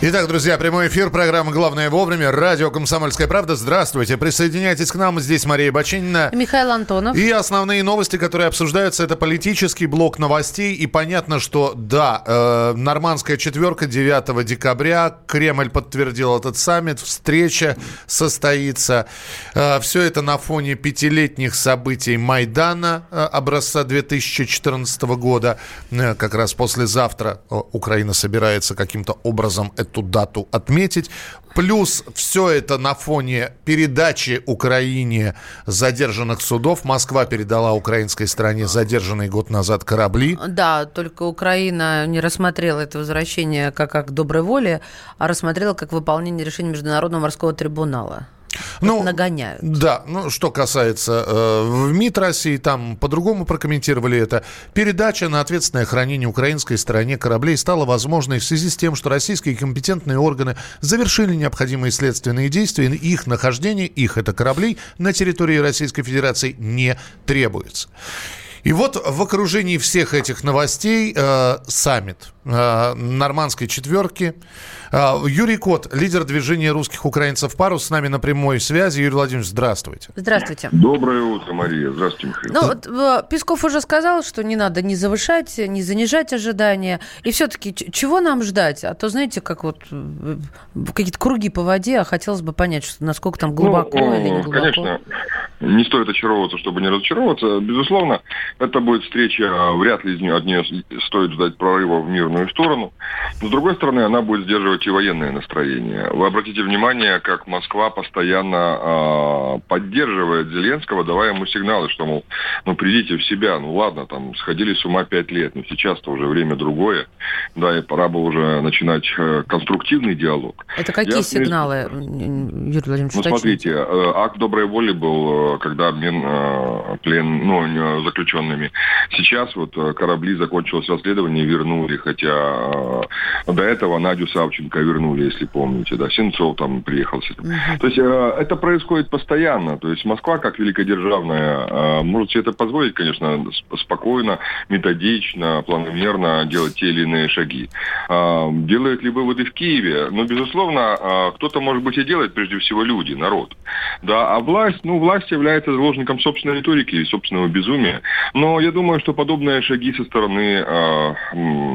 Итак, друзья, прямой эфир программы «Главное вовремя». Радио «Комсомольская правда». Здравствуйте. Присоединяйтесь к нам. Здесь Мария Бочинина. Михаил Антонов. И основные новости, которые обсуждаются, это политический блок новостей. И понятно, что да, э, нормандская четверка 9 декабря. Кремль подтвердил этот саммит. Встреча состоится. Э, все это на фоне пятилетних событий Майдана э, образца 2014 года. Э, как раз послезавтра э, Украина собирается каким-то образом это эту дату отметить. Плюс все это на фоне передачи Украине задержанных судов. Москва передала украинской стране задержанные год назад корабли. Да, только Украина не рассмотрела это возвращение как как доброй воли, а рассмотрела как выполнение решения Международного морского трибунала ну, нагоняют. Да, ну что касается э, в МИД России, там по-другому прокомментировали это. Передача на ответственное хранение украинской стороне кораблей стала возможной в связи с тем, что российские компетентные органы завершили необходимые следственные действия, и их нахождение, их это кораблей, на территории Российской Федерации не требуется. И вот в окружении всех этих новостей э, саммит э, нормандской четверки. Э, Юрий Кот, лидер движения русских украинцев парус, с нами на прямой связи. Юрий Владимирович, здравствуйте. Здравствуйте. Доброе утро, Мария. Здравствуйте, Михаил. Ну, вот, э, Песков уже сказал, что не надо не завышать, не занижать ожидания. И все-таки чего нам ждать? А то, знаете, как вот э, какие-то круги по воде, а хотелось бы понять, что, насколько там глубоко ну, или не глубоко. Конечно, не стоит очаровываться, чтобы не разочаровываться. Безусловно, это будет встреча, а, вряд ли из нее, от нее стоит ждать прорыва в мирную сторону. Но, с другой стороны, она будет сдерживать и военное настроение. Вы обратите внимание, как Москва постоянно э, поддерживает Зеленского, давая ему сигналы, что, мол, ну, придите в себя, ну, ладно, там, сходили с ума пять лет, но сейчас-то уже время другое, да, и пора бы уже начинать э, конструктивный диалог. Это какие Я, сигналы, Юрий Владимирович, Ну, смотрите, э, акт доброй воли был, э, когда обмен э, плен, ну, заключенными. Сейчас вот э, корабли закончилось расследование, вернули, хотя э, до этого Надю Савченко вернули, если помните, да, Сенцов там приехал. Uh-huh. То есть э, это происходит постоянно. То есть Москва, как великодержавная, может себе это позволить, конечно, спокойно, методично, планомерно делать те или иные шаги. Делают ли выводы в Киеве? Ну, безусловно, кто-то, может быть, и делает, прежде всего, люди, народ. Да, а власть, ну, власть является заложником собственной риторики и собственного безумия. Но я думаю, что подобные шаги со стороны э,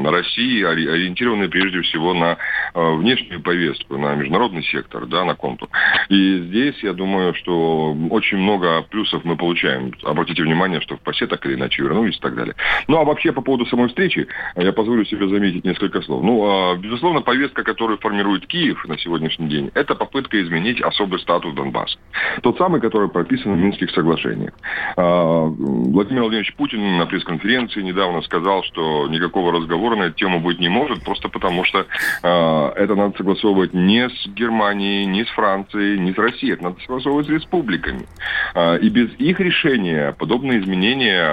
России ориентированы прежде всего на э, внешнюю повестку, на международный сектор, да, на контур. И здесь я думаю, что очень много плюсов мы получаем. Обратите внимание, что в ПАСЕ так или иначе вернулись и так далее. Ну а вообще по поводу самой встречи, я позволю себе заметить несколько слов. Ну, э, безусловно, повестка, которую формирует Киев на сегодняшний день, это попытка изменить особый статус Донбасса. Тот самый, который прописан Минских соглашениях. Э, Владимир Владимирович Путин на пресс-конференции недавно сказал, что никакого разговора на эту тему быть не может, просто потому что э, это надо согласовывать не с Германией, не с Францией, не с Россией, это надо согласовывать с республиками. Э, и без их решения подобные изменения,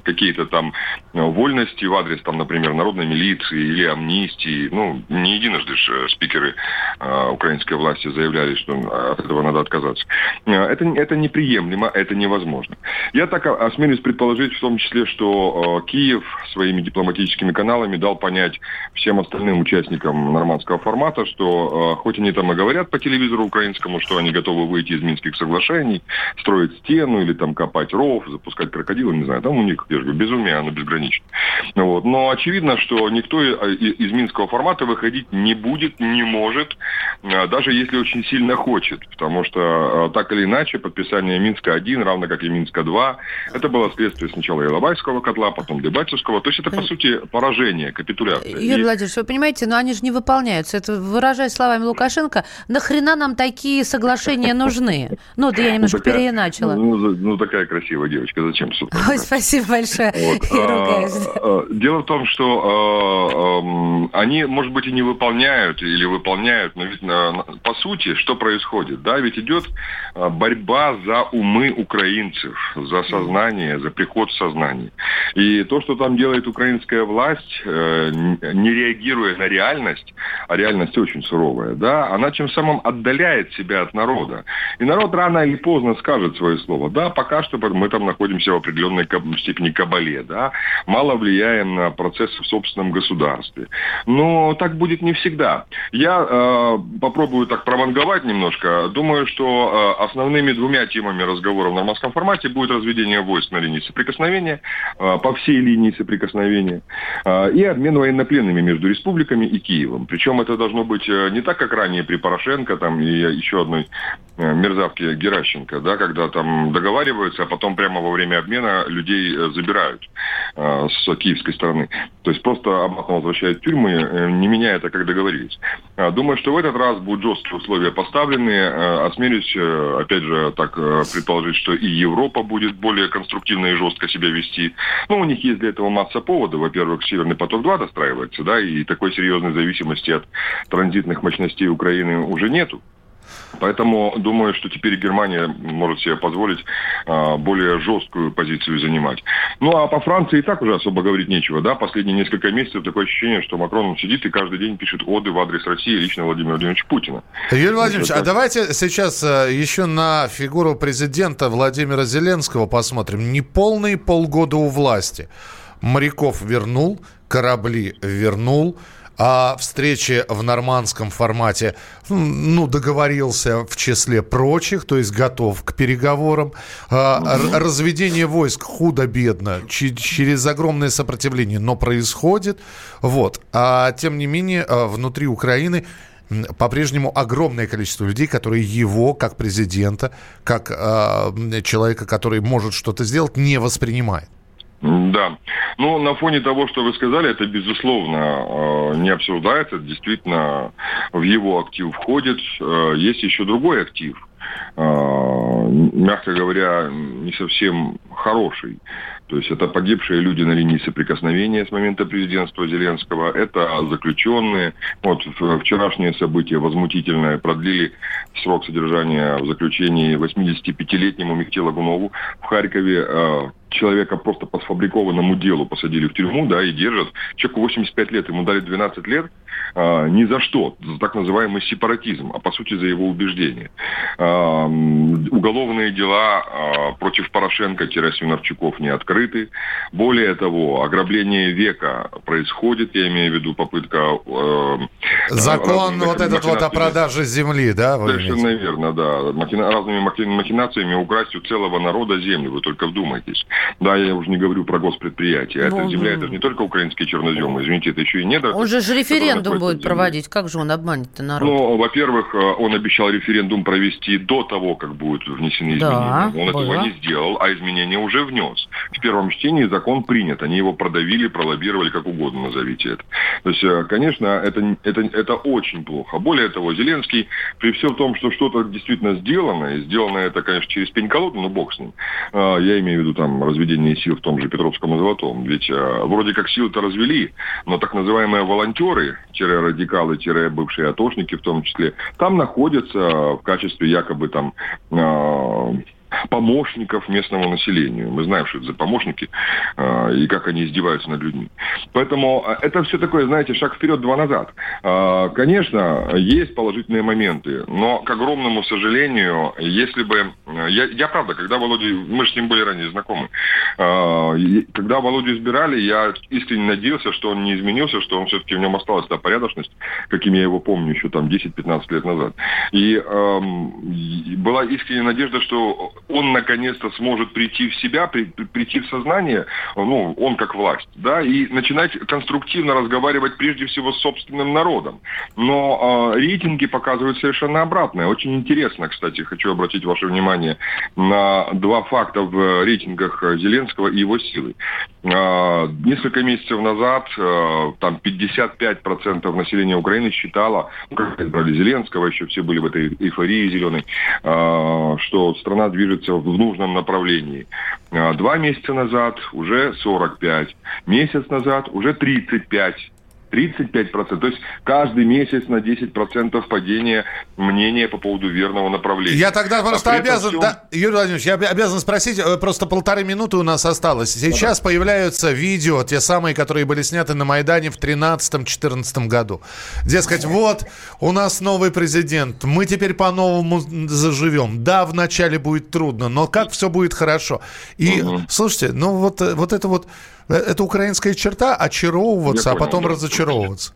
какие-то там вольности в адрес, там, например, народной милиции или амнистии, ну, не единожды же спикеры э, украинской власти заявляли, что от этого надо отказаться. Это, это неприемлемо, это невозможно. Я так осмелюсь предположить в том числе, что э, Киев своими дипломатическими каналами дал понять всем остальным участникам нормандского формата, что э, хоть они там и говорят по телевизору украинскому, что они готовы выйти из Минских соглашений, строить стену или там копать ров, запускать крокодилов, не знаю, там у них, я же говорю, безумие, оно безгранично. Вот. Но очевидно, что никто из Минского формата выходить не будет, не может, даже если очень сильно хочет, потому что так или иначе подписание Минска-1, равно как и Минска-2, это было следствие сначала Иловайского котла, потом Дебальцевского, то есть это, по сути, поражение, капитуляция. Юрий и... Владимирович, вы понимаете, но они же не выполняются. Это, выражаясь словами Лукашенко, нахрена нам такие соглашения нужны? Ну, да я немножко ну, такая, переиначила. Ну, ну, такая красивая девочка, зачем? Спасибо большое. Вот. А, а, дело в том, что э, они, может быть, и не выполняют или выполняют, но ведь э, по сути, что происходит? Да, ведь идет борьба за умы украинцев, за сознание, за приход в сознание. И то, что там делает украинская власть, э, не реагируя на реальность, а реальность очень суровая, да, она чем самым отдаляет себя от народа. И народ рано или поздно скажет свое слово. Да, пока что мы там находимся в определенной степени кабале, да, мало влияем на процессы в собственном государстве. Но так будет не всегда. Я э, попробую так прованговать немножко. Думаю, что э, основными двумя темами разговора в нормандском формате будет разведение войск на линии соприкосновения, э, по всей линии соприкосновения, э, и обмен военнопленными между республиками и Киевом. Причем это должно быть э, не так, как ранее при Порошенко там, и еще одной э, мерзавке Геращенко, да, когда там договариваются, а потом прямо во время обмена людей э, забирают э, с киевской стороны. То есть просто обратно возвращают тюрьмы, э, не меняя это, как договорились. А, думаю, что в этот раз будут жесткие условия поставлены. Э, осмелюсь, опять же, так предположить, что и Европа будет более конструктивно и жестко себя вести. Ну, у них есть для этого масса поводов. Во-первых, Северный поток-2 достраивается, да, и такой серьезной зависимости от транзитных мощностей Украины уже нету. Поэтому думаю, что теперь Германия может себе позволить а, более жесткую позицию занимать. Ну а по Франции и так уже особо говорить нечего. Да? Последние несколько месяцев такое ощущение, что Макрон сидит и каждый день пишет оды в адрес России лично Владимира Владимировича Путина. Юрий Владимирович, а давайте сейчас э, еще на фигуру президента Владимира Зеленского посмотрим. Не полные полгода у власти. Моряков вернул, корабли вернул, о встрече в нормандском формате, ну, договорился в числе прочих, то есть готов к переговорам. А, разведение войск худо-бедно, через огромное сопротивление, но происходит. Вот. А тем не менее, а, внутри Украины по-прежнему огромное количество людей, которые его, как президента, как э, человека, который может что-то сделать, не воспринимает. Да. Ну, на фоне того, что вы сказали, это, безусловно, э, не обсуждается. Действительно, в его актив входит. Э, есть еще другой актив, э, мягко говоря, не совсем хороший. То есть это погибшие люди на линии соприкосновения с момента президентства Зеленского, это заключенные. Вот вчерашнее событие возмутительное продлили срок содержания в заключении 85-летнему Михте Лагунову в Харькове человека просто по сфабрикованному делу посадили в тюрьму, да, и держат. Человеку 85 лет, ему дали 12 лет, а, ни за что, за так называемый сепаратизм, а по сути за его убеждение. А, уголовные дела а, против Порошенко-Свинарчуков не открыты. Более того, ограбление века происходит, я имею в виду попытка... Э, Закон вот этот вот о продаже земли, да? Совершенно верно, да. Махина, разными махинациями украсть у целого народа землю, вы только вдумайтесь. Да, я уже не говорю про госпредприятия. Ну, эта земля, это же не только украинские черноземы, извините, это еще и недра. Он же референдум будет земли. проводить, как же он обманет-то народ? Ну, во-первых, э, он обещал референдум провести до того, как будут внесены да, изменения. Он было. этого не сделал, а изменения уже внес. В первом чтении закон принят, они его продавили, пролоббировали, как угодно назовите это. То есть, э, конечно, это, это, это очень плохо. Более того, Зеленский, при всем том, что что-то действительно сделано, и сделано это, конечно, через пень-колоду, но бог с ним, э, я имею в виду там разведение сил в том же Петровском и Золотом. Ведь вроде как силы-то развели, но так называемые волонтеры, радикалы, бывшие атошники в том числе, там находятся в качестве якобы там а, помощников местному населению. Мы знаем, что это за помощники э, и как они издеваются над людьми. Поэтому э, это все такое, знаете, шаг вперед, два назад. Э, конечно, есть положительные моменты, но, к огромному сожалению, если бы... Я, я правда, когда Володя... Мы же с ним были ранее знакомы. Когда Володю избирали, я искренне надеялся, что он не изменился, что он все-таки в нем осталась та порядочность, каким я его помню еще там 10-15 лет назад. И э, была искренняя надежда, что он наконец-то сможет прийти в себя, при, прийти в сознание, ну, он как власть, да, и начинать конструктивно разговаривать прежде всего с собственным народом. Но э, рейтинги показывают совершенно обратное. Очень интересно, кстати, хочу обратить ваше внимание на два факта в рейтингах Зеленского и его силы. Э, несколько месяцев назад э, там 55% населения Украины считало, ну, как избрали Зеленского, еще все были в этой эйфории зеленой, э, что страна движется в нужном направлении. Э, два месяца назад уже 45, месяц назад уже 35 35%. То есть каждый месяц на 10% падение мнения по поводу верного направления. Я тогда а просто а обязан, всем... да, Юрий Владимирович, я обязан спросить, э, просто полторы минуты у нас осталось. Сейчас да. появляются видео, те самые, которые были сняты на Майдане в 2013-2014 году. Дескать, вот, у нас новый президент, мы теперь по-новому заживем. Да, вначале будет трудно, но как все будет хорошо. И, угу. слушайте, ну вот, э, вот это вот это украинская черта очаровываться, Я а потом да. разочаровываться.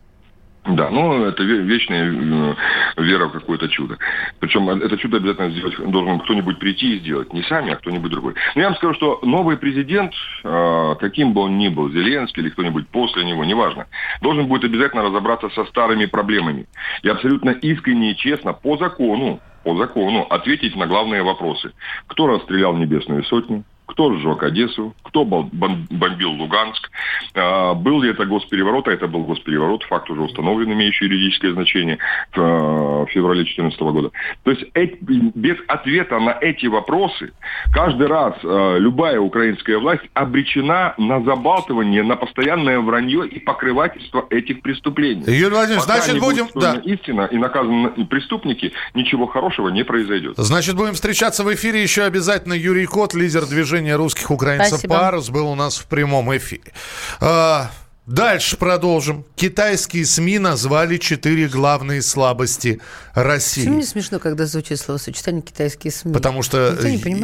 Да, ну это вечная э, вера в какое-то чудо. Причем это чудо обязательно сделать должен кто-нибудь прийти и сделать. Не сами, а кто-нибудь другой. Но я вам скажу, что новый президент, э, каким бы он ни был, Зеленский или кто-нибудь после него, неважно, должен будет обязательно разобраться со старыми проблемами. И абсолютно искренне и честно, по закону, по закону, ответить на главные вопросы. Кто расстрелял небесную сотню? Кто сжег Одессу, кто бомбил Луганск, а, был ли это госпереворот, а это был госпереворот, факт уже установлен, имеющий юридическое значение в а, феврале 2014 года. То есть без ответа на эти вопросы каждый раз а, любая украинская власть обречена на забалтывание, на постоянное вранье и покрывательство этих преступлений. Юрий Владимирович, Пока значит будем... Да. Истина и наказаны преступники, ничего хорошего не произойдет. Значит будем встречаться в эфире еще обязательно. Юрий Кот, лидер движения движения русских украинцев Спасибо. «Парус» был у нас в прямом эфире. А, Дальше продолжим. Китайские СМИ назвали четыре главные слабости России. Почему мне смешно, когда звучит словосочетание «китайские СМИ»? Потому что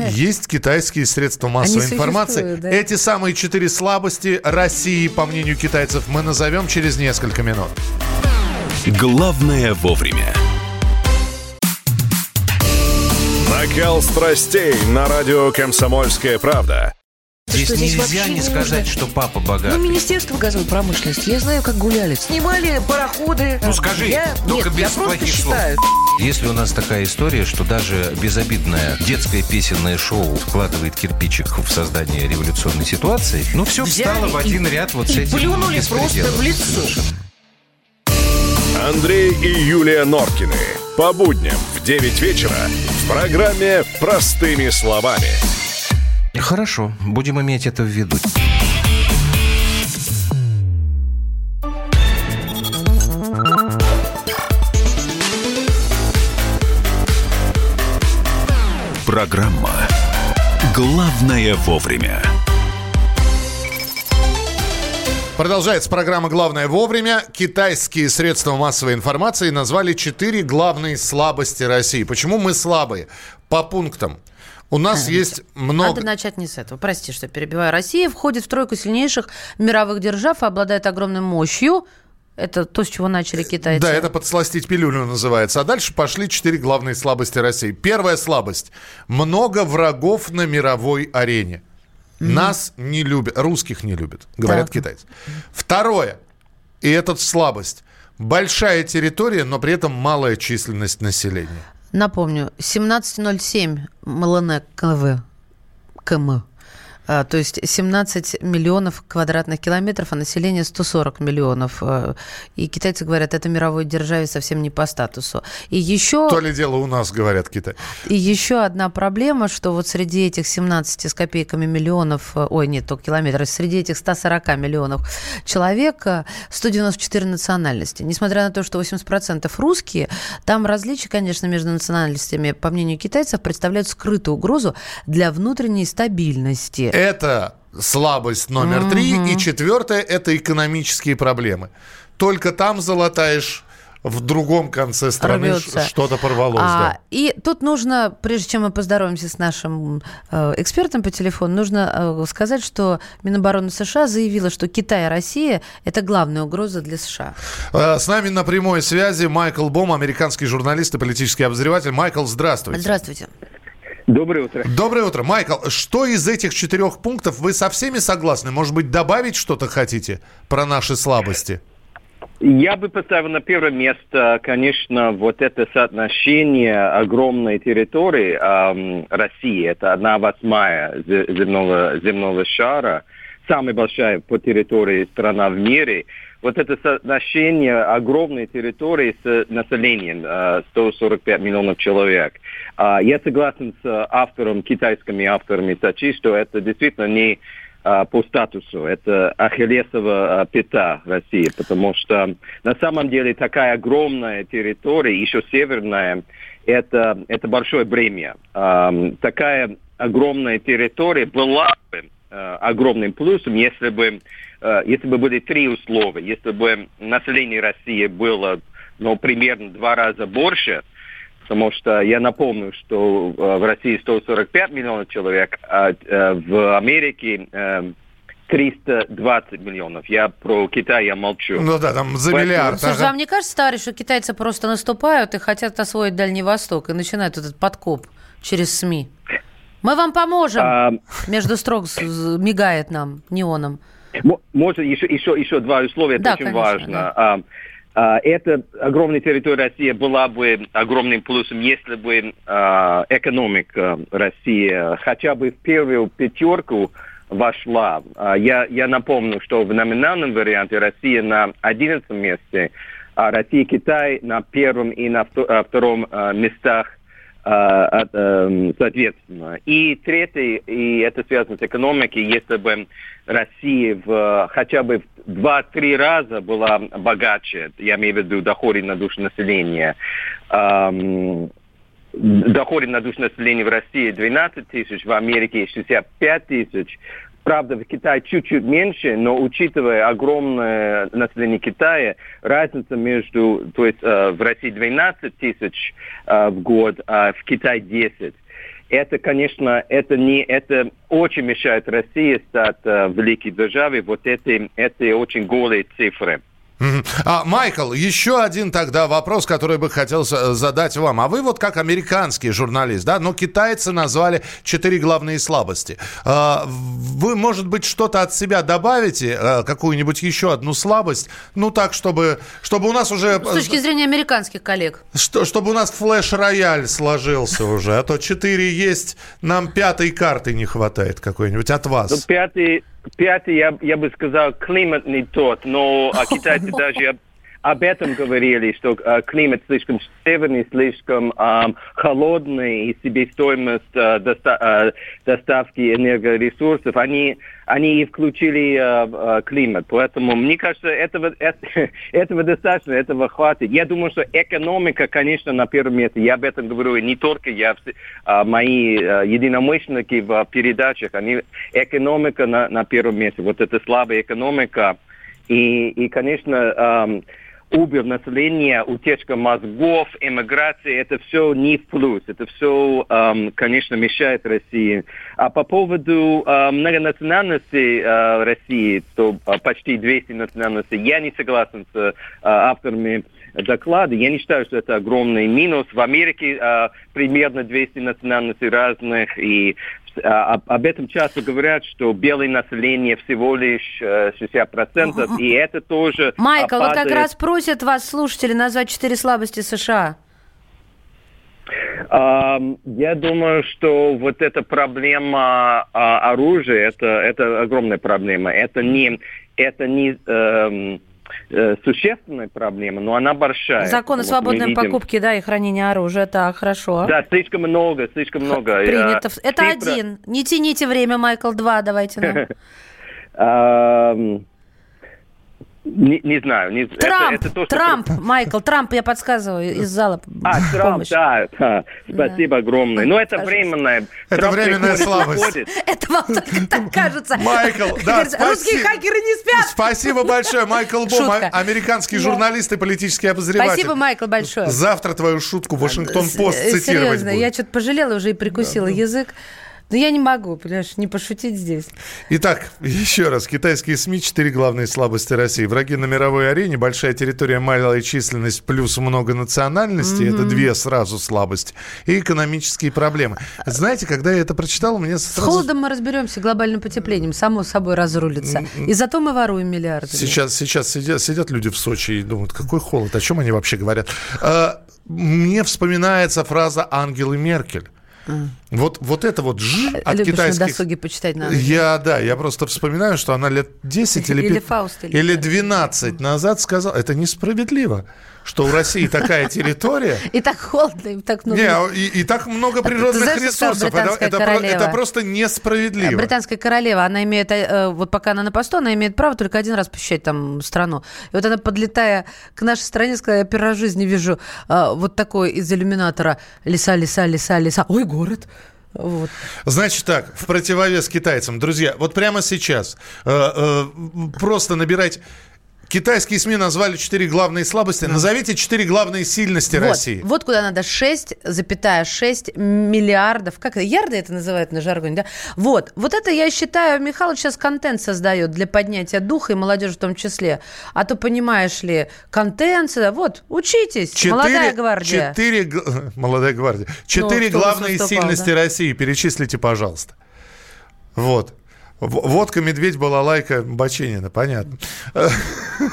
есть китайские средства массовой Они информации. Да? Эти самые четыре слабости России, по мнению китайцев, мы назовем через несколько минут. Главное вовремя. Накал страстей на радио «Комсомольская правда». Здесь, здесь нельзя не сказать, что папа богатый. Ну, Министерство газовой промышленности. Я знаю, как гуляли. Снимали пароходы. Ну, скажи, я... только Нет, без я плохих считаю. слов. Если у нас такая история, что даже безобидное детское песенное шоу вкладывает кирпичик в создание революционной ситуации, ну, все встало в один ряд вот с этим плюнули просто в лицо. Совершенно. Андрей и Юлия Норкины. По будням в 9 вечера в программе «Простыми словами». Хорошо, будем иметь это в виду. Программа «Главное вовремя». Продолжается программа «Главное вовремя». Китайские средства массовой информации назвали четыре главные слабости России. Почему мы слабые? По пунктам. У нас а, есть много... Надо начать не с этого. Прости, что перебиваю. Россия входит в тройку сильнейших мировых держав и обладает огромной мощью. Это то, с чего начали китайцы. Да, это подсластить пилюлю называется. А дальше пошли четыре главные слабости России. Первая слабость. Много врагов на мировой арене. Нас не любят, русских не любят, говорят так. китайцы. Второе, и это слабость. Большая территория, но при этом малая численность населения. Напомню, 17.07 МЛН КВ. КМ. А, то есть 17 миллионов квадратных километров, а население 140 миллионов. А, и китайцы говорят, это мировой державе совсем не по статусу. И еще... То ли дело у нас, говорят Китай. И еще одна проблема, что вот среди этих 17 с копейками миллионов, э, ой, нет, только километров, среди этих 140 миллионов человек 194 национальности. Несмотря на то, что 80% русские, там различия, конечно, между национальностями, по мнению китайцев, представляют скрытую угрозу для внутренней стабильности это слабость номер три. И четвертое – это экономические проблемы. Только там залатаешь в другом конце страны что-то порвалось. А, да. И тут нужно, прежде чем мы поздороваемся с нашим э, экспертом по телефону, нужно э, сказать, что Минобороны США заявила, что Китай и Россия – это главная угроза для США. Э, с нами на прямой связи Майкл Бом, американский журналист и политический обозреватель. Майкл, здравствуйте. Здравствуйте. Доброе утро. Доброе утро. Майкл, что из этих четырех пунктов вы со всеми согласны? Может быть, добавить что-то хотите про наши слабости? Я бы поставил на первое место, конечно, вот это соотношение огромной территории эм, России. Это одна восьмая земного, земного шара, самая большая по территории страна в мире. Вот это соотношение огромной территории с населением, 145 э, миллионов человек. А, я согласен с автором, китайскими авторами статьи, что это действительно не а, по статусу. Это Ахиллесова а, пята России, потому что на самом деле такая огромная территория, еще северная, это, это большое бремя. Такая огромная территория была бы а, огромным плюсом, если бы, если бы были три условия. Если бы население России было ну, примерно два раза больше, потому что я напомню, что э, в России 145 миллионов человек, а э, в Америке 320 э, миллионов. Я про Китай я молчу. Ну да, там за Поэтому... миллиард. Слушай, ага. вам не кажется, товарищ, что китайцы просто наступают и хотят освоить Дальний Восток и начинают этот подкоп через СМИ? Мы вам поможем. А... Между строк мигает нам неоном. Можно еще, еще, еще два условия, это да, очень конечно, важно. Да. А, а, эта огромная территория России была бы огромным плюсом, если бы а, экономика России хотя бы в первую пятерку вошла. А, я, я напомню, что в номинальном варианте Россия на 11 месте, а Россия и Китай на первом и на втором местах соответственно. И третий, и это связано с экономикой, если бы Россия в, хотя бы в два-три раза была богаче, я имею в виду доходы на душу населения, эм, доходы на душу населения в России 12 тысяч, в Америке 65 тысяч, Правда, в Китае чуть-чуть меньше, но учитывая огромное население Китая, разница между, то есть э, в России 12 тысяч э, в год, а в Китае 10. Это, конечно, это не, это очень мешает России стать э, великой державой. Вот это, это очень голые цифры. А, Майкл, еще один тогда вопрос, который бы хотел задать вам. А вы вот как американский журналист, да, но китайцы назвали четыре главные слабости. А, вы, может быть, что-то от себя добавите, а, какую-нибудь еще одну слабость, ну так, чтобы, чтобы у нас уже... С точки зрения американских коллег. Что, чтобы у нас флеш-рояль сложился уже, а то четыре есть, нам пятой карты не хватает какой-нибудь от вас. Ну, пятый, пятый, я, я бы сказал, климат не тот, но а китайцы даже об этом говорили, что э, климат слишком северный, слишком э, холодный, и себестоимость э, доста э, доставки энергоресурсов, они, они и включили э, э, климат. Поэтому, мне кажется, этого, это, этого достаточно, этого хватит. Я думаю, что экономика, конечно, на первом месте. Я об этом говорю не только я, э, мои э, единомышленники в передачах, они, экономика на, на первом месте. Вот эта слабая экономика, и, и конечно, эм, убер населения, утечка мозгов, эмиграция, это все не в плюс. Это все, эм, конечно, мешает России. А по поводу э, многонациональности э, России, то э, почти 200 национальностей, я не согласен с э, авторами доклада. Я не считаю, что это огромный минус. В Америке э, примерно 200 национальностей разных, и а, об этом часто говорят, что белое население всего лишь 60%, и это тоже... Майкл, падает... вот как раз просят вас слушатели назвать четыре слабости США. Я думаю, что вот эта проблема а, оружия, это, это огромная проблема. Это не, это не эм, Э, существенная проблема, но она большая. Закон о свободной видим... покупке, да, и хранении оружия, так, хорошо. Да, слишком много, слишком много. Принято. Это Цифра... один. Не тяните время, Майкл, два давайте. Не, не знаю. Не, Трамп, это, это то, Трамп, что... Майкл, Трамп, я подсказываю из зала А, Трамп, да, да. Спасибо да. огромное. Но это временная. Это Трамп временная слабость. Это вам так кажется. Майкл, да, Русские хакеры не спят. Спасибо большое, Майкл Бом, американский журналист и политический обозреватель. Спасибо, Майкл, большое. Завтра твою шутку Вашингтон-Пост цитировать Серьезно, я что-то пожалела уже и прикусила язык. Но я не могу, понимаешь, не пошутить здесь. Итак, еще раз. Китайские СМИ – четыре главные слабости России. Враги на мировой арене, большая территория, малая численность, плюс много национальностей. Mm-hmm. Это две сразу слабости. И экономические проблемы. Знаете, когда я это прочитал, мне сразу... С холодом мы разберемся, глобальным потеплением, само собой разрулится. И зато мы воруем миллиарды. Сейчас, сейчас сидят, сидят люди в Сочи и думают, какой холод, о чем они вообще говорят. А, мне вспоминается фраза Ангелы Меркель. Mm. Вот, вот это вот ж от Любишь китайских... на досуге почитать надо. Я, да, я просто вспоминаю, что она лет 10 или, или, 5, Фауст, или, или 12 назад сказала, это несправедливо что у России такая территория. И так холодно, и так много... Не, и, и так много природных знаешь, ресурсов. Это, это, это просто несправедливо. Британская королева, она имеет, э, вот пока она на посту, она имеет право только один раз посещать там страну. И вот она, подлетая к нашей стране, сказала, я первый раз в жизни вижу э, вот такой из иллюминатора леса, леса, леса, леса. Ой, город. Вот. Значит так, в противовес китайцам, друзья, вот прямо сейчас э, э, просто набирать Китайские СМИ назвали четыре главные слабости. Назовите четыре главные сильности вот, России. Вот куда надо 6,6 миллиардов. Как это? Ярды это называют на жаргоне, да? Вот. Вот это, я считаю, Михайлович сейчас контент создает для поднятия духа и молодежи в том числе. А то, понимаешь ли, контент, вот, учитесь, 4, молодая гвардия. Четыре, молодая гвардия. Четыре ну, главные сильности да? России перечислите, пожалуйста. Вот. Водка, медведь, балалайка, Бачинина, понятно.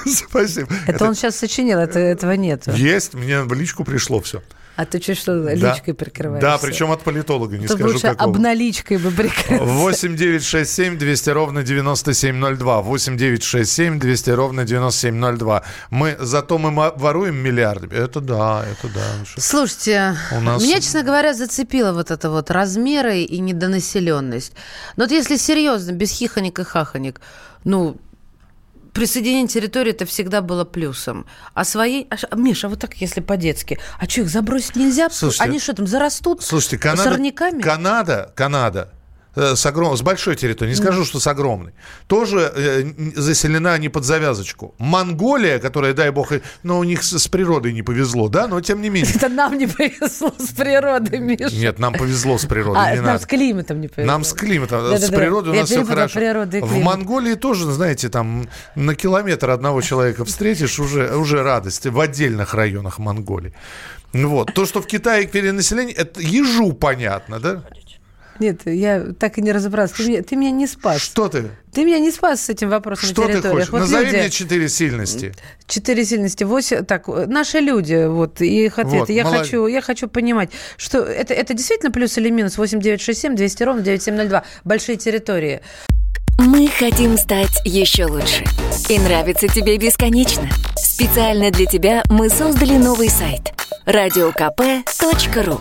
Спасибо. Это, это он сейчас сочинил, это, этого нет. Есть, мне в личку пришло все. А ты что, что личкой да. прикрываешься? Да, причем от политолога, не Ты скажу лучше какого. обналичкой бы прикрылся. 8 9 6 7 200 ровно 9702. 8 9 6 7 200 ровно 9702. Мы, зато мы воруем миллиарды. Это да, это да. Слушайте, У нас... меня, честно говоря, зацепило вот это вот размеры и недонаселенность. Но вот если серьезно, без хихоник и хахоник, ну, присоединение территории это всегда было плюсом. А своей... А, Миша, а вот так, если по-детски. А что, их забросить нельзя? Слушайте, Они что там, зарастут слушайте, Канада, сорняками? Канада, Канада с, огром... с большой территорией, не скажу, что с огромной, тоже э, заселена не под завязочку. Монголия, которая, дай бог, но у них с, с природой не повезло, да, но тем не менее. Это нам не повезло с природой, Миша. Нет, нам повезло с природой, а, не нам надо. с климатом не повезло. Нам с климатом, да, с да, природой да. у нас все хорошо. В Монголии тоже, знаете, там на километр одного человека встретишь, уже, уже радость в отдельных районах Монголии. Вот. То, что в Китае перенаселение, это ежу понятно, да? Нет, я так и не разобралась. Ты, меня, ты меня не спас. Что ты? Ты меня не спас с этим вопросом Что ты хочешь? Вот Назови люди... мне четыре сильности. Четыре сильности. Восемь. Так, наши люди, вот, и их ответы. Вот, я, хочу, я хочу понимать, что это, это действительно плюс или минус? 8 9 6 7 200 ровно 9702. Большие территории. Мы хотим стать еще лучше. И нравится тебе бесконечно. Специально для тебя мы создали новый сайт. радиокп.ру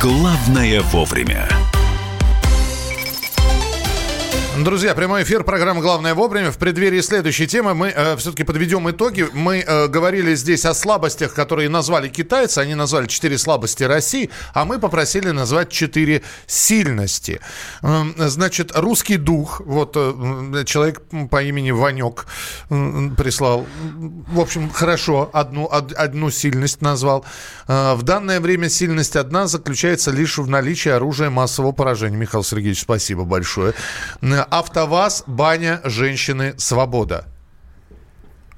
«Главное вовремя». Друзья, прямой эфир, программа «Главное вовремя». В преддверии следующей темы мы э, все-таки подведем итоги. Мы э, говорили здесь о слабостях, которые назвали китайцы. Они назвали четыре слабости России, а мы попросили назвать четыре сильности. Э, значит, русский дух. Вот э, человек по имени Ванек э, прислал. В общем, хорошо, одну, од, одну сильность назвал. Э, в данное время сильность одна заключается лишь в наличии оружия массового поражения. Михаил Сергеевич, спасибо большое АвтоВАЗ, баня, женщины, свобода.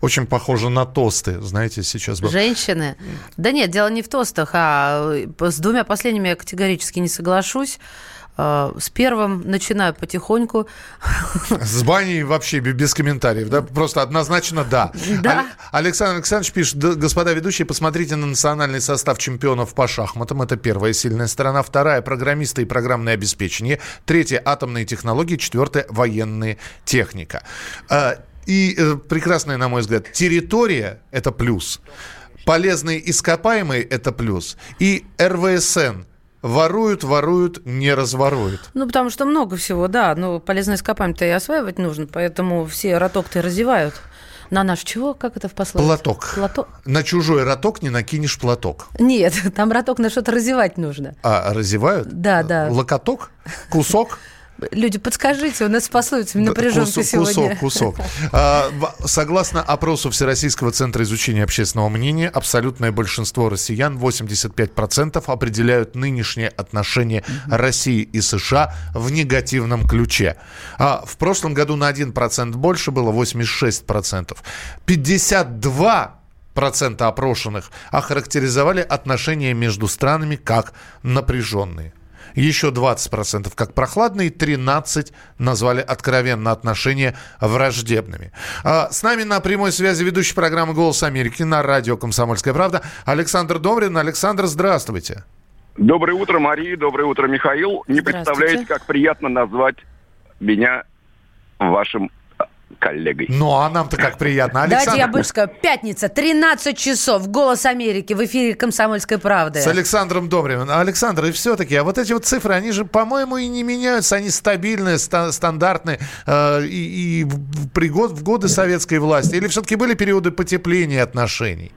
Очень похоже на тосты, знаете, сейчас был. Женщины? Да нет, дело не в тостах, а с двумя последними я категорически не соглашусь. А, с первым начинаю потихоньку. С баней вообще без комментариев, да? Просто однозначно да. Да. Александр Александрович пишет, господа ведущие, посмотрите на национальный состав чемпионов по шахматам. Это первая сильная сторона. Вторая – программисты и программное обеспечение. Третья – атомные технологии. Четвертая – военная техника. А, и э, прекрасная, на мой взгляд, территория – это плюс. Полезные ископаемые – это плюс. И РВСН – Воруют, воруют, не разворуют. Ну, потому что много всего, да. Но полезные ископаемые-то и осваивать нужно, поэтому все роток-то разевают. На наш чего? Как это в пословице? Платок. Платок? На чужой роток не накинешь платок. Нет, там роток на что-то разевать нужно. А, разевают? Да, да. Локоток? Кусок? Люди, подскажите, у нас с пословицами напряженка кусок, сегодня. Кусок, кусок. А, согласно опросу Всероссийского центра изучения общественного мнения, абсолютное большинство россиян, 85%, определяют нынешние отношения России и США в негативном ключе. А в прошлом году на 1% больше было, 86%. 52 процента опрошенных охарактеризовали отношения между странами как напряженные еще 20% как прохладные, 13% назвали откровенно отношения враждебными. А, с нами на прямой связи ведущий программы «Голос Америки» на радио «Комсомольская правда» Александр Домрин. Александр, здравствуйте. Доброе утро, Мария. Доброе утро, Михаил. Не представляете, как приятно назвать меня вашим коллегой. Ну, а нам-то как приятно. Александр... Давайте я больше скажу. Пятница, 13 часов, «Голос Америки» в эфире «Комсомольской правды». С Александром Добревым. Александр, и все-таки, а вот эти вот цифры, они же, по-моему, и не меняются. Они стабильные, ста- стандартные э, и, и при год, в годы советской власти. Или все-таки были периоды потепления отношений?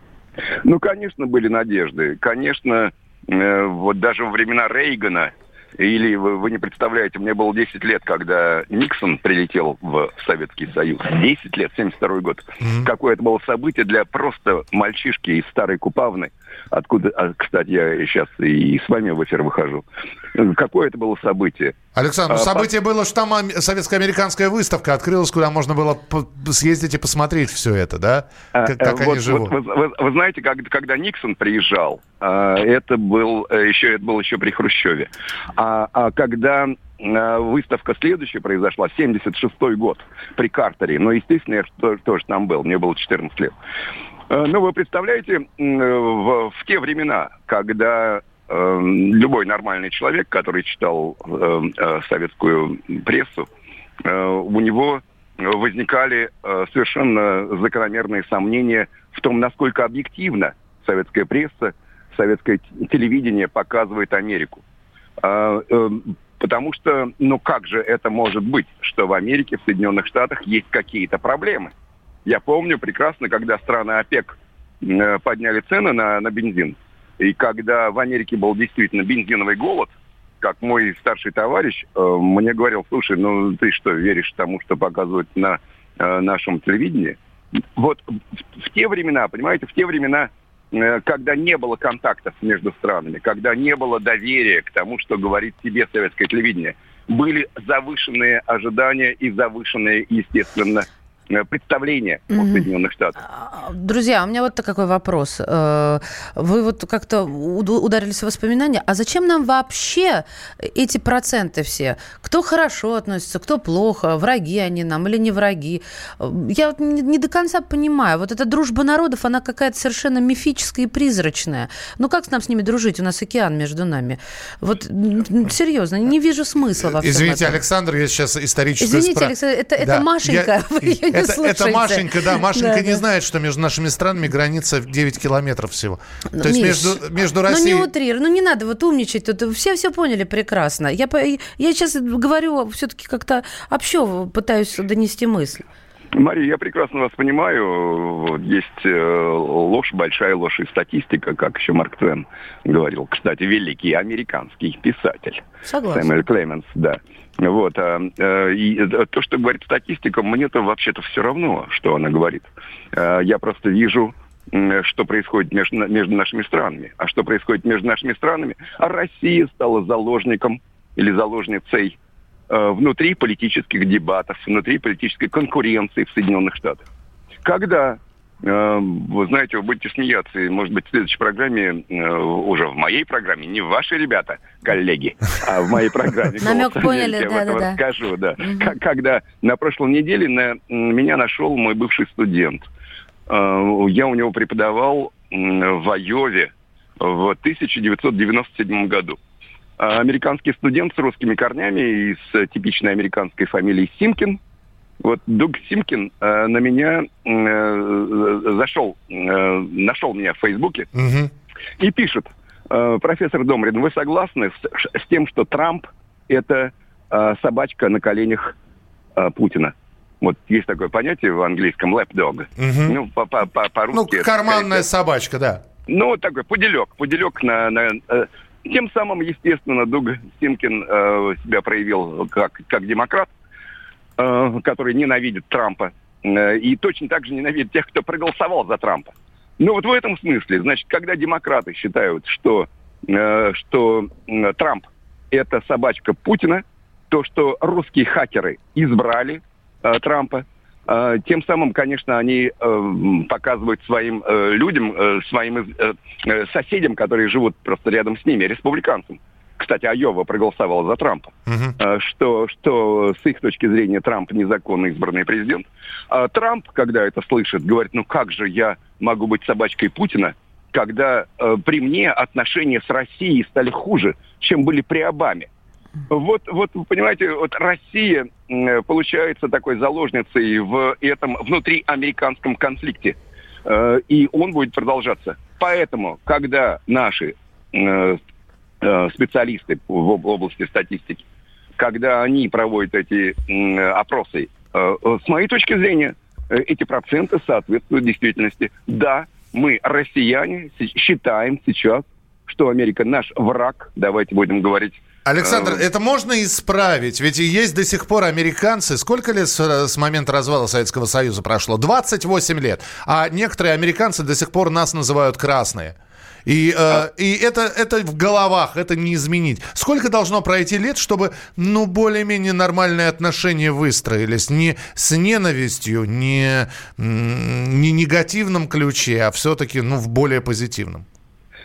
Ну, конечно, были надежды. Конечно, э, вот даже во времена Рейгана или вы, вы не представляете, мне было 10 лет, когда Никсон прилетел в Советский Союз. 10 лет, 72 год. Mm-hmm. Какое это было событие для просто мальчишки из Старой Купавны откуда, а, кстати, я сейчас и с вами в эфир выхожу. Какое это было событие? Александр, а, событие по... было, что там советско-американская выставка открылась, куда можно было съездить и посмотреть все это, да? А, как, как вот, они живут. Вот, вы, вы знаете, как, когда Никсон приезжал, а, это был э, еще это было еще при Хрущеве. А, а когда выставка следующая произошла, 76-й год при Картере. Но, естественно, я тоже там был, мне было 14 лет. Э, ну, вы представляете, в, в те времена, когда э, любой нормальный человек, который читал э, э, советскую прессу, э, у него возникали э, совершенно закономерные сомнения в том, насколько объективно советская пресса, советское телевидение показывает Америку. Э, э, потому что, ну как же это может быть, что в Америке, в Соединенных Штатах есть какие-то проблемы? Я помню прекрасно, когда страны ОПЕК э, подняли цены на, на бензин, и когда в Америке был действительно бензиновый голод, как мой старший товарищ э, мне говорил, слушай, ну ты что, веришь тому, что показывают на э, нашем телевидении? Вот в, в те времена, понимаете, в те времена, э, когда не было контактов между странами, когда не было доверия к тому, что говорит тебе советское телевидение, были завышенные ожидания и завышенные, естественно, представление mm-hmm. о Соединенных Штатах. А, друзья, у меня вот такой вопрос. Э, вы вот как-то ударились в воспоминания. А зачем нам вообще эти проценты все? Кто хорошо относится, кто плохо, враги они нам или не враги? Я вот не до конца понимаю. Вот эта дружба народов, она какая-то совершенно мифическая и призрачная. Ну как нам с ними дружить? У нас океан между нами. Вот серьезно, не вижу смысла во всем Извините, этом. Александр, я сейчас историческую Извините, спра... Александр, это, да. это Машенька. Я это, это Машенька, да, Машенька да, не да. знает, что между нашими странами граница 9 километров всего. Ну, То есть Миш, между, между Россией... Ну не утрируй, ну не надо вот умничать, тут все все поняли прекрасно. Я, я сейчас говорю все-таки как-то общо пытаюсь донести мысль. Мария, я прекрасно вас понимаю. Есть э, ложь, большая ложь и статистика, как еще Марк Твен говорил. Кстати, великий американский писатель. Согласен. Сэмюэль Клеменс, да. Вот. А, а, и то, что говорит статистика, мне-то вообще-то все равно, что она говорит. А, я просто вижу что происходит между, между нашими странами. А что происходит между нашими странами? А Россия стала заложником или заложницей э, внутри политических дебатов, внутри политической конкуренции в Соединенных Штатах. Когда вы знаете, вы будете смеяться, и, может быть, в следующей программе, э, уже в моей программе, не ваши ребята, коллеги, а в моей программе. Намек поняли, да, да, да. Скажу, да. Когда на прошлой неделе на меня нашел мой бывший студент. Э, я у него преподавал в Айове в 1997 году. Э, американский студент с русскими корнями и с типичной американской фамилией Симкин – вот Дуг Симкин э, на меня э, зашел, э, нашел меня в Фейсбуке угу. и пишет, Э, профессор Домрин, вы согласны с, с тем, что Трамп это э, собачка на коленях э, Путина? Вот есть такое понятие в английском lapdog. Мгм. Ну, по- по- по- по-русски Ну, это карманная какая-то- собачка, да. Ну, вот такой пуделек. Пуделек на... на, э, тем самым, естественно, Дуг Стимкин э, себя проявил как, как демократ, э, который ненавидит Трампа. Э, и точно так же ненавидит тех, кто проголосовал за Трампа. Ну вот в этом смысле, значит, когда демократы считают, что, э, что э, Трамп это собачка Путина, то, что русские хакеры избрали э, Трампа, э, тем самым, конечно, они э, показывают своим э, людям, э, своим э, э, соседям, которые живут просто рядом с ними, республиканцам. Кстати, Айова проголосовала за Трампа э, что, что с их точки зрения Трамп незаконно избранный президент. А Трамп, когда это слышит, говорит, ну как же я могу быть собачкой Путина, когда э, при мне отношения с Россией стали хуже, чем были при Обаме. Вот, вот, вы понимаете, вот Россия м, получается такой заложницей в этом внутриамериканском конфликте. Э, и он будет продолжаться. Поэтому, когда наши э, э, специалисты в об- области статистики, когда они проводят эти опросы, э, э, с моей точки зрения, э, эти проценты соответствуют действительности. Да, мы, россияне, си- считаем сейчас, что Америка наш враг, давайте будем говорить Александр, Э, это можно исправить? Ведь есть до сих пор американцы. Сколько лет с, с момента развала Советского Союза прошло? 28 лет. А некоторые американцы до сих пор нас называют красные. И, э, и это, это в головах, это не изменить. Сколько должно пройти лет, чтобы, ну, более-менее нормальные отношения выстроились? Не с ненавистью, не, не негативном ключе, а все-таки, ну, в более позитивном.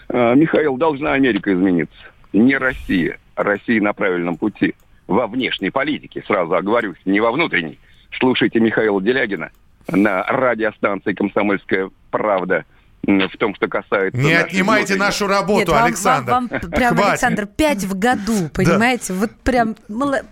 Э, Михаил, должна Америка измениться. Не Россия. Россия на правильном пути. Во внешней политике, сразу оговорюсь, не во внутренней. Слушайте Михаила Делягина на радиостанции «Комсомольская правда» в том, что касается... Не отнимайте внутренней. нашу работу, Нет, вам, Александр. Вам, вам прям, Хватит. Александр, пять в году, понимаете? Вот прям,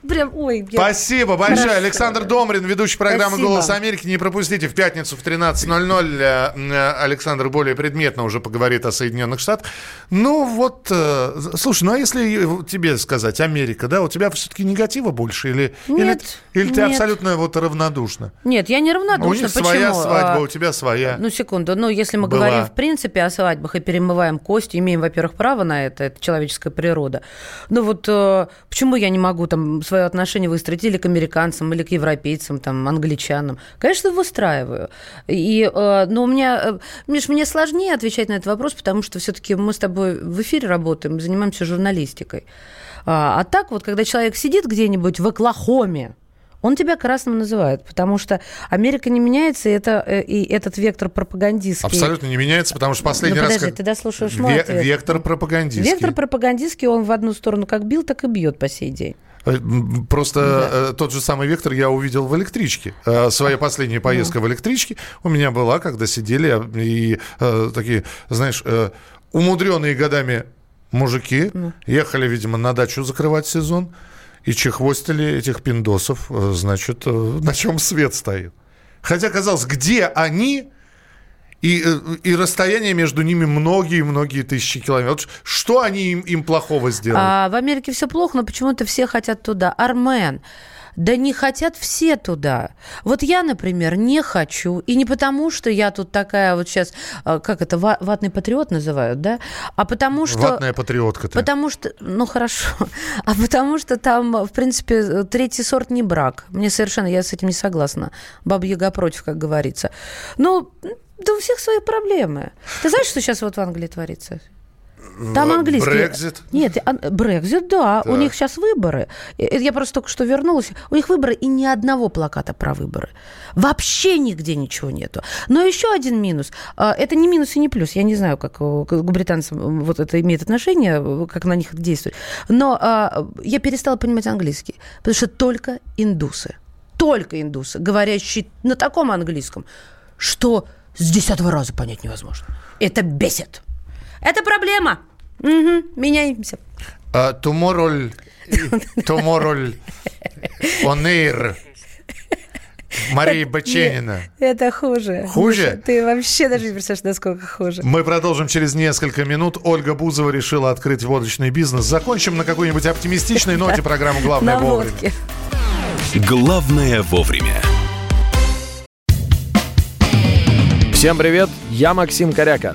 прям, ой. я- Спасибо большое. Хорошо. Александр Домрин, ведущий программы Спасибо. «Голос Америки». Не пропустите в пятницу в 13.00. э, э, Александр более предметно уже поговорит о Соединенных Штатах. Ну вот, э, слушай, ну а если тебе сказать Америка, да, у тебя все-таки негатива больше? Или, Нет, или, или ты нет. абсолютно вот равнодушна? Нет, я не у равнодушна. них своя Почему? свадьба, А, у тебя своя. Ну, секунду. Ну, если мы Была. говорим, в принципе, о свадьбах и перемываем кости, имеем, во-первых, право на это, это человеческая природа. Ну, вот э, почему я не могу там свое отношение выстроить или к американцам, или к европейцам, там, англичанам? Конечно, выстраиваю. И, э, но у меня, э, Миш, мне сложнее отвечать на этот вопрос, потому что все-таки мы с тобой в эфире работаем, занимаемся журналистикой. А, а так вот, когда человек сидит где-нибудь в Оклахоме, он тебя красным называет, потому что Америка не меняется, и, это, э, и этот вектор пропагандистский. Абсолютно не меняется, потому что последний Ну, раз... подожди, как- ты дослушаешь мой Ве- ответ. Вектор пропагандистский. Вектор пропагандистский, он в одну сторону как бил, так и бьет по сей день. Э, Просто э, тот же самый вектор я увидел в электричке. Своя последняя поездка в электричке у меня была, когда сидели э, и такие, знаешь, умудренные годами мужики ехали, видимо, на дачу закрывать сезон и чехвостили этих пиндосов, э, значит, э, на чем свет стоит. Хотя, казалось, где они, и, э, и расстояние между ними многие-многие тысячи километров. Что они им, им плохого сделали? А в Америке все плохо, но почему-то все хотят туда. Армен. Да не хотят все туда. Вот я, например, не хочу. И не потому, что я тут такая вот сейчас, э, как это, ва- ватный патриот называют, да? А потому что... Ватная патриотка ты. Потому что, ну хорошо, а потому что там, в принципе, третий сорт не брак. Мне совершенно, я с этим не согласна. Баба Яга против, как говорится. Ну, да у всех свои проблемы. Ты знаешь, что сейчас вот в Англии творится? Там английский. Брекзит? Нет, Брекзит, да. У Так. них сейчас выборы. Я просто только что вернулась. У них выборы и ни одного плаката про выборы. Вообще нигде ничего нету. Но еще один минус. А, Это не минус и не плюс. Я не знаю, как э, к британцам вот это имеет отношение, э, как на них действует. Но а, я перестала понимать английский. Потому что только индусы. Только индусы, говорящие на таком английском, что с десятого раза понять невозможно. Это бесит. Это проблема. Мгм, меняемся. Tomorrow, tomorrow on air. Мария Баченина. Это хуже. Хуже? Ты вообще даже не представляешь, насколько хуже. Мы продолжим через несколько минут. Ольга Бузова решила открыть водочный бизнес. Закончим на какой-нибудь оптимистичной ноте программу «Главное вовремя». Главное вовремя. Всем привет, я Максим Коряка.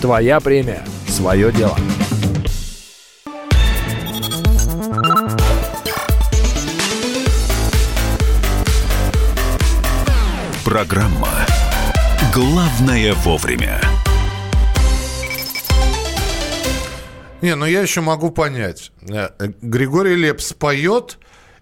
твоя премия, свое дело. Программа «Главное вовремя». Не, ну я еще могу понять. Э, Григорий Лепс поет,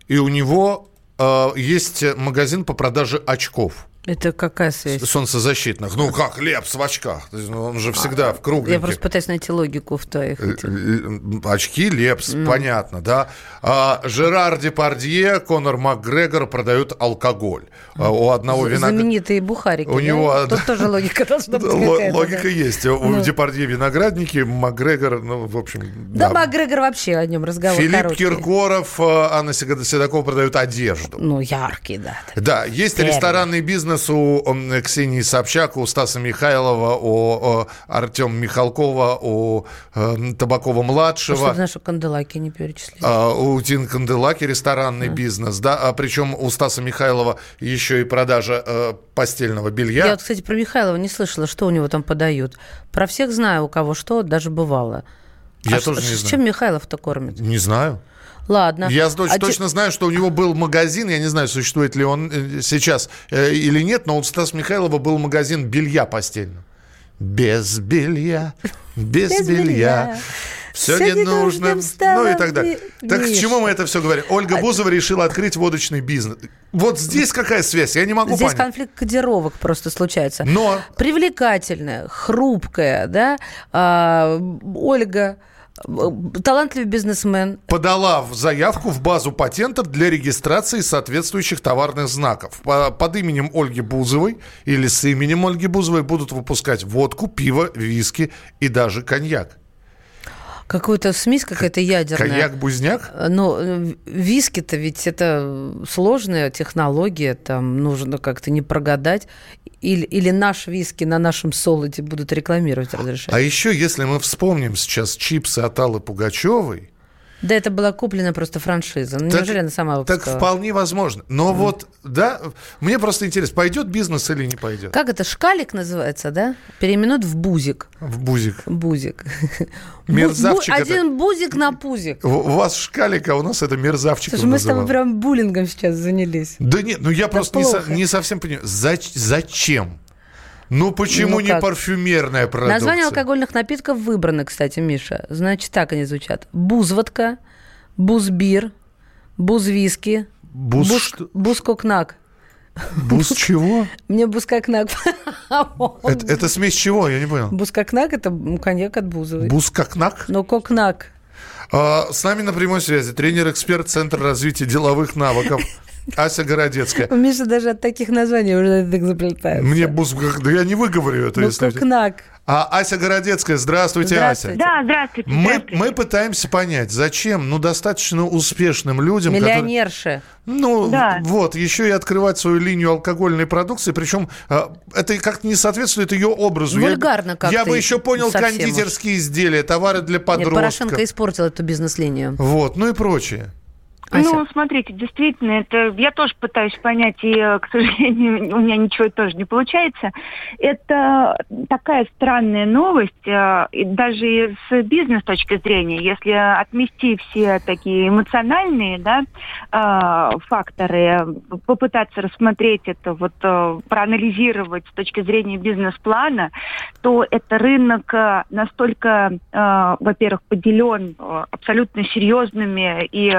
и у него э, есть магазин по продаже очков. Это какая связь? Солнцезащитных. Ну как, Лепс в очках. Ну, он же всегда а, в кругленьких. Я просто пытаюсь найти логику в твоих. Э, э, очки Лепс, ну. понятно, да. А, Жерар Депардье, Конор Макгрегор продают алкоголь. А, у одного виноград... Знаменитые бухарики, У да? него... Тут тоже логика должна быть Логика есть. У ну. Депардье виноградники, Макгрегор, ну, в общем... Да, Макгрегор вообще о нем разговор Филипп Киркоров, э, Анна Седокова продают одежду. Ну, яркий, да. Да, есть ресторанный бизнес бизнес у Ксении Собчак, у Стаса Михайлова, у Артема Михалкова, у э, Табакова-младшего. Что знаешь, Канделаки не перечислили. А, у Тин Канделаки ресторанный а. бизнес, да, а причем у Стаса Михайлова еще и продажа э, постельного белья. Я вот, кстати, про Михайлова не слышала, что у него там подают. Про всех знаю, у кого что, даже бывало. Я а тоже ш- не знаю. Чем Михайлов-то кормит? Не знаю. Ладно. Я точно, а точно те... знаю, что у него был магазин, я не знаю, существует ли он э, сейчас э, или нет, но у Стаса Михайлова был магазин белья постельного. Без белья, без, без белья. белья. Все, все не нужно. Ну и так далее. Ми... Так к чему мы это все говорим? Ольга а... Бузова решила открыть водочный бизнес. Вот здесь какая связь? Я не могу здесь понять. Здесь конфликт кодировок просто случается. Но... Привлекательная, хрупкая, да, а, Ольга талантливый бизнесмен. Подала заявку в базу патентов для регистрации соответствующих товарных знаков. Под именем Ольги Бузовой или с именем Ольги Бузовой будут выпускать водку, пиво, виски и даже коньяк. Какую-то смесь какая-то ядерная. Коньяк-бузняк? Э, ну, виски-то ведь это сложная технология, там нужно как-то не прогадать. Или, или наш виски на нашем солоде будут рекламировать разрешать. А еще, если мы вспомним сейчас чипсы от Аллы Пугачевой, да, это была куплена просто франшиза. Ну, так, неужели она сама выпускала? Так вполне возможно. Но mm. вот, да, мне просто интересно, пойдет бизнес или не пойдет? Как это, шкалик называется, да? Переименуют в бузик. В бузик. Бузик. Мерзавчик. Один бузик на пузик. У вас шкалик, а у нас это мерзавчик. Слушай, мы с тобой прям буллингом сейчас занялись. Да нет, ну я просто не совсем понимаю, зачем? Ну почему ну, не парфюмерная продукция? Названия алкогольных напитков выбраны, кстати, Миша. Значит, так они звучат. Бузводка, бузбир, бузвиски, буз... буз... бузкокнак. Буз чего? Мне бускакнак. это, это смесь чего? Я не понял. Бускакнак – это коньяк от Бузовой. Бускакнак? Ну, кокнак. А, с нами на прямой связи тренер-эксперт Центра развития деловых навыков Ася Городецкая. У Миши даже от таких названий уже так заплетается. Мне бус... Да я не выговорю это. Ну, если... кнак. А Ася Городецкая, здравствуйте, здравствуйте. Ася. Да, здравствуйте. Мы, здравствуйте. мы пытаемся понять, зачем, ну, достаточно успешным людям... Миллионерши. Которые, ну, да. вот, еще и открывать свою линию алкогольной продукции, причем а, это как-то не соответствует ее образу. Вульгарно как-то. Я бы еще понял кондитерские уж. изделия, товары для подростков. Нет, Порошенко испортил эту бизнес-линию. Вот, ну и прочее. Ася. Ну, смотрите, действительно, это я тоже пытаюсь понять, и, э, к сожалению, у меня ничего тоже не получается. Это такая странная новость, э, и даже с бизнес точки зрения, если отмести все такие эмоциональные да, э, факторы, попытаться рассмотреть это, вот проанализировать с точки зрения бизнес-плана, то это рынок настолько, во-первых, поделен абсолютно серьезными и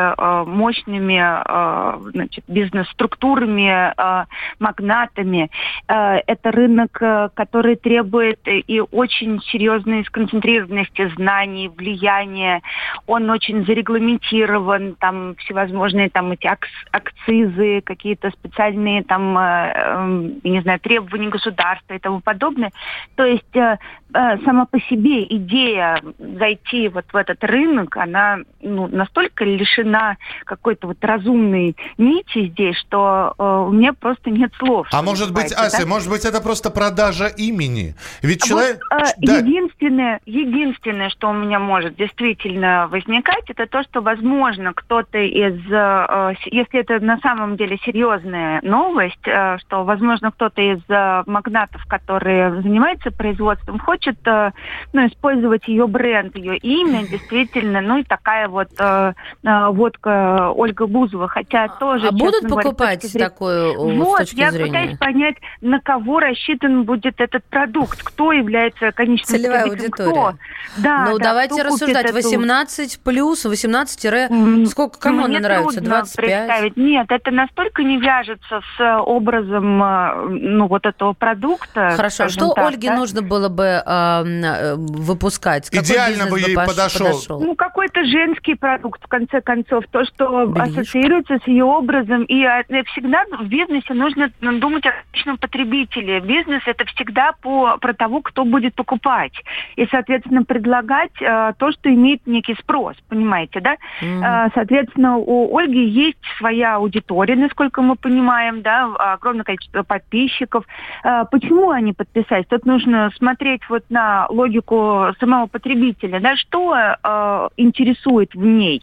мощными э, значит, бизнес-структурами, э, магнатами. Э, это рынок, э, который требует и очень серьезной сконцентрированности знаний, влияния. Он очень зарегламентирован, там всевозможные там эти акцизы, какие-то специальные там, э, э, не знаю, требования государства и тому подобное. То есть э, э, сама по себе идея зайти вот в этот рынок, она ну, настолько лишена какой-то вот разумной нити здесь, что э, у меня просто нет слов. А может быть, Ася, да? может быть, это просто продажа имени? Ведь человек... Вот, э, да. единственное, единственное, что у меня может действительно возникать, это то, что, возможно, кто-то из... Э, если это на самом деле серьезная новость, э, что, возможно, кто-то из э, магнатов, которые занимаются производством, хочет э, ну, использовать ее бренд, ее имя, действительно, ну и такая вот э, э, водка Ольга Бузова, хотя тоже... А будут покупать зрения, такую вот, с точки я зрения? пытаюсь понять, на кого рассчитан будет этот продукт, кто является конечным Целевая аудитория. Кто. Да, ну, да, давайте рассуждать. 18 эту... плюс, 18 mm, Сколько, кому Мне она нравится? 25? Представить. Нет, это настолько не вяжется с образом ну, вот этого продукта. Хорошо, что так, Ольге да? нужно было бы э, выпускать? Какой Идеально бы ей подошел? подошел? Ну, какой-то женский продукт, в конце концов. То, что Ассоциируется с ее образом. И э, всегда в бизнесе нужно думать о конечном потребителе. Бизнес – это всегда по, про того, кто будет покупать. И, соответственно, предлагать э, то, что имеет некий спрос, понимаете, да? Mm-hmm. Э, соответственно, у Ольги есть своя аудитория, насколько мы понимаем, да, огромное количество подписчиков. Э, почему они подписались? Тут нужно смотреть вот на логику самого потребителя, да, что э, интересует в ней.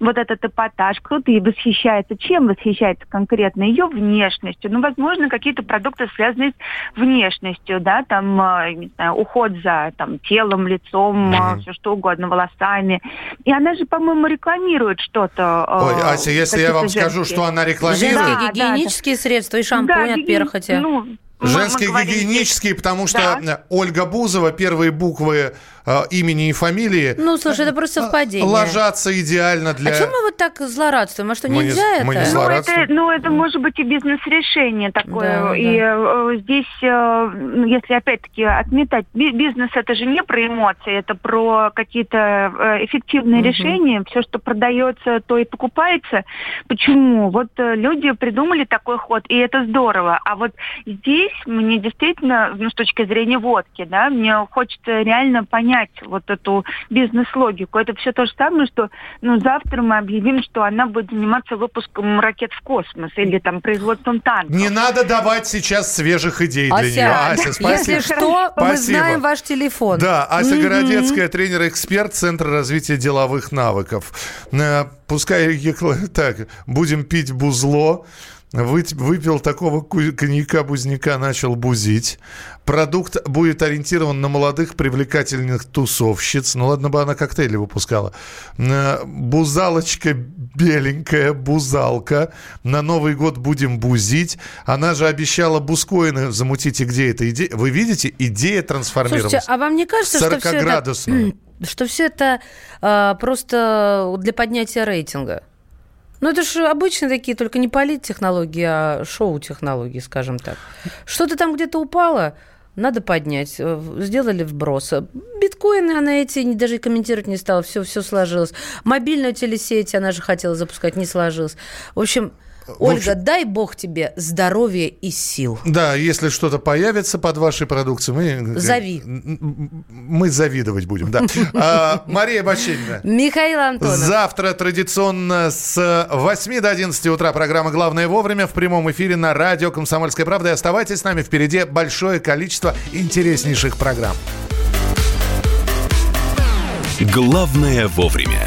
Вот этот эпатаж, кто-то и восхищается. Чем восхищается конкретно? Ее внешностью. Ну, возможно, какие-то продукты связаны с внешностью, да, там, э, не знаю, уход за там, телом, лицом, mm-hmm. все что угодно, волосами. И она же, по-моему, рекламирует что-то. Э, Ой, Ася, если я вам женские. скажу, что она рекламирует... Женские гигиенические да, средства и шампунь да, от перхоти. Ну, Женские гигиенические, потому что да. Ольга Бузова, первые буквы э, имени и фамилии. Ну, слушай, это просто совпадение. Ложатся идеально для... А чем мы вот так злорадствуем? А что, мы нельзя не, это? Мы не ну, это? Ну, это может быть и бизнес-решение такое. Да, и да. Э, здесь, э, ну, если опять-таки отметать, бизнес это же не про эмоции, это про какие-то э, эффективные угу. решения. Все, что продается, то и покупается. Почему? Вот э, люди придумали такой ход, и это здорово. А вот здесь мне действительно, ну, с точки зрения водки, да, мне хочется реально понять, понять вот эту бизнес-логику. Это все то же самое, что ну, завтра мы объявим, что она будет заниматься выпуском ракет в космос или там производством танков. Не надо давать сейчас свежих идей для Ася, нее. Ася, спасибо. Если что, спасибо. мы знаем ваш телефон. Да, Ася mm-hmm. Городецкая, тренер-эксперт Центра развития деловых навыков. Э, пускай, так, будем пить бузло. Выпил такого коньяка-бузняка, начал бузить. Продукт будет ориентирован на молодых привлекательных тусовщиц. Ну ладно бы она коктейли выпускала. Бузалочка беленькая, бузалка. На Новый год будем бузить. Она же обещала бускоины замутить. И где эта идея? Вы видите, идея трансформировалась. Слушайте, а вам не кажется, что все это, что все это э, просто для поднятия рейтинга? Ну, это же обычные такие, только не политтехнологии, а шоу-технологии, скажем так. Что-то там где-то упало, надо поднять. Э, сделали вброс. Биткоины она эти даже комментировать не стала, все, все сложилось. Мобильную телесеть она же хотела запускать, не сложилось. В общем, Ольга, общем, дай бог тебе здоровья и сил. Да, если что-то появится под вашей продукцией, мы... Зови. Мы завидовать будем, да. А, Мария Баченина. Михаил Антонов. Завтра традиционно с 8 до 11 утра программа «Главное вовремя» в прямом эфире на радио «Комсомольская правда». И оставайтесь с нами, впереди большое количество интереснейших программ. Главное вовремя.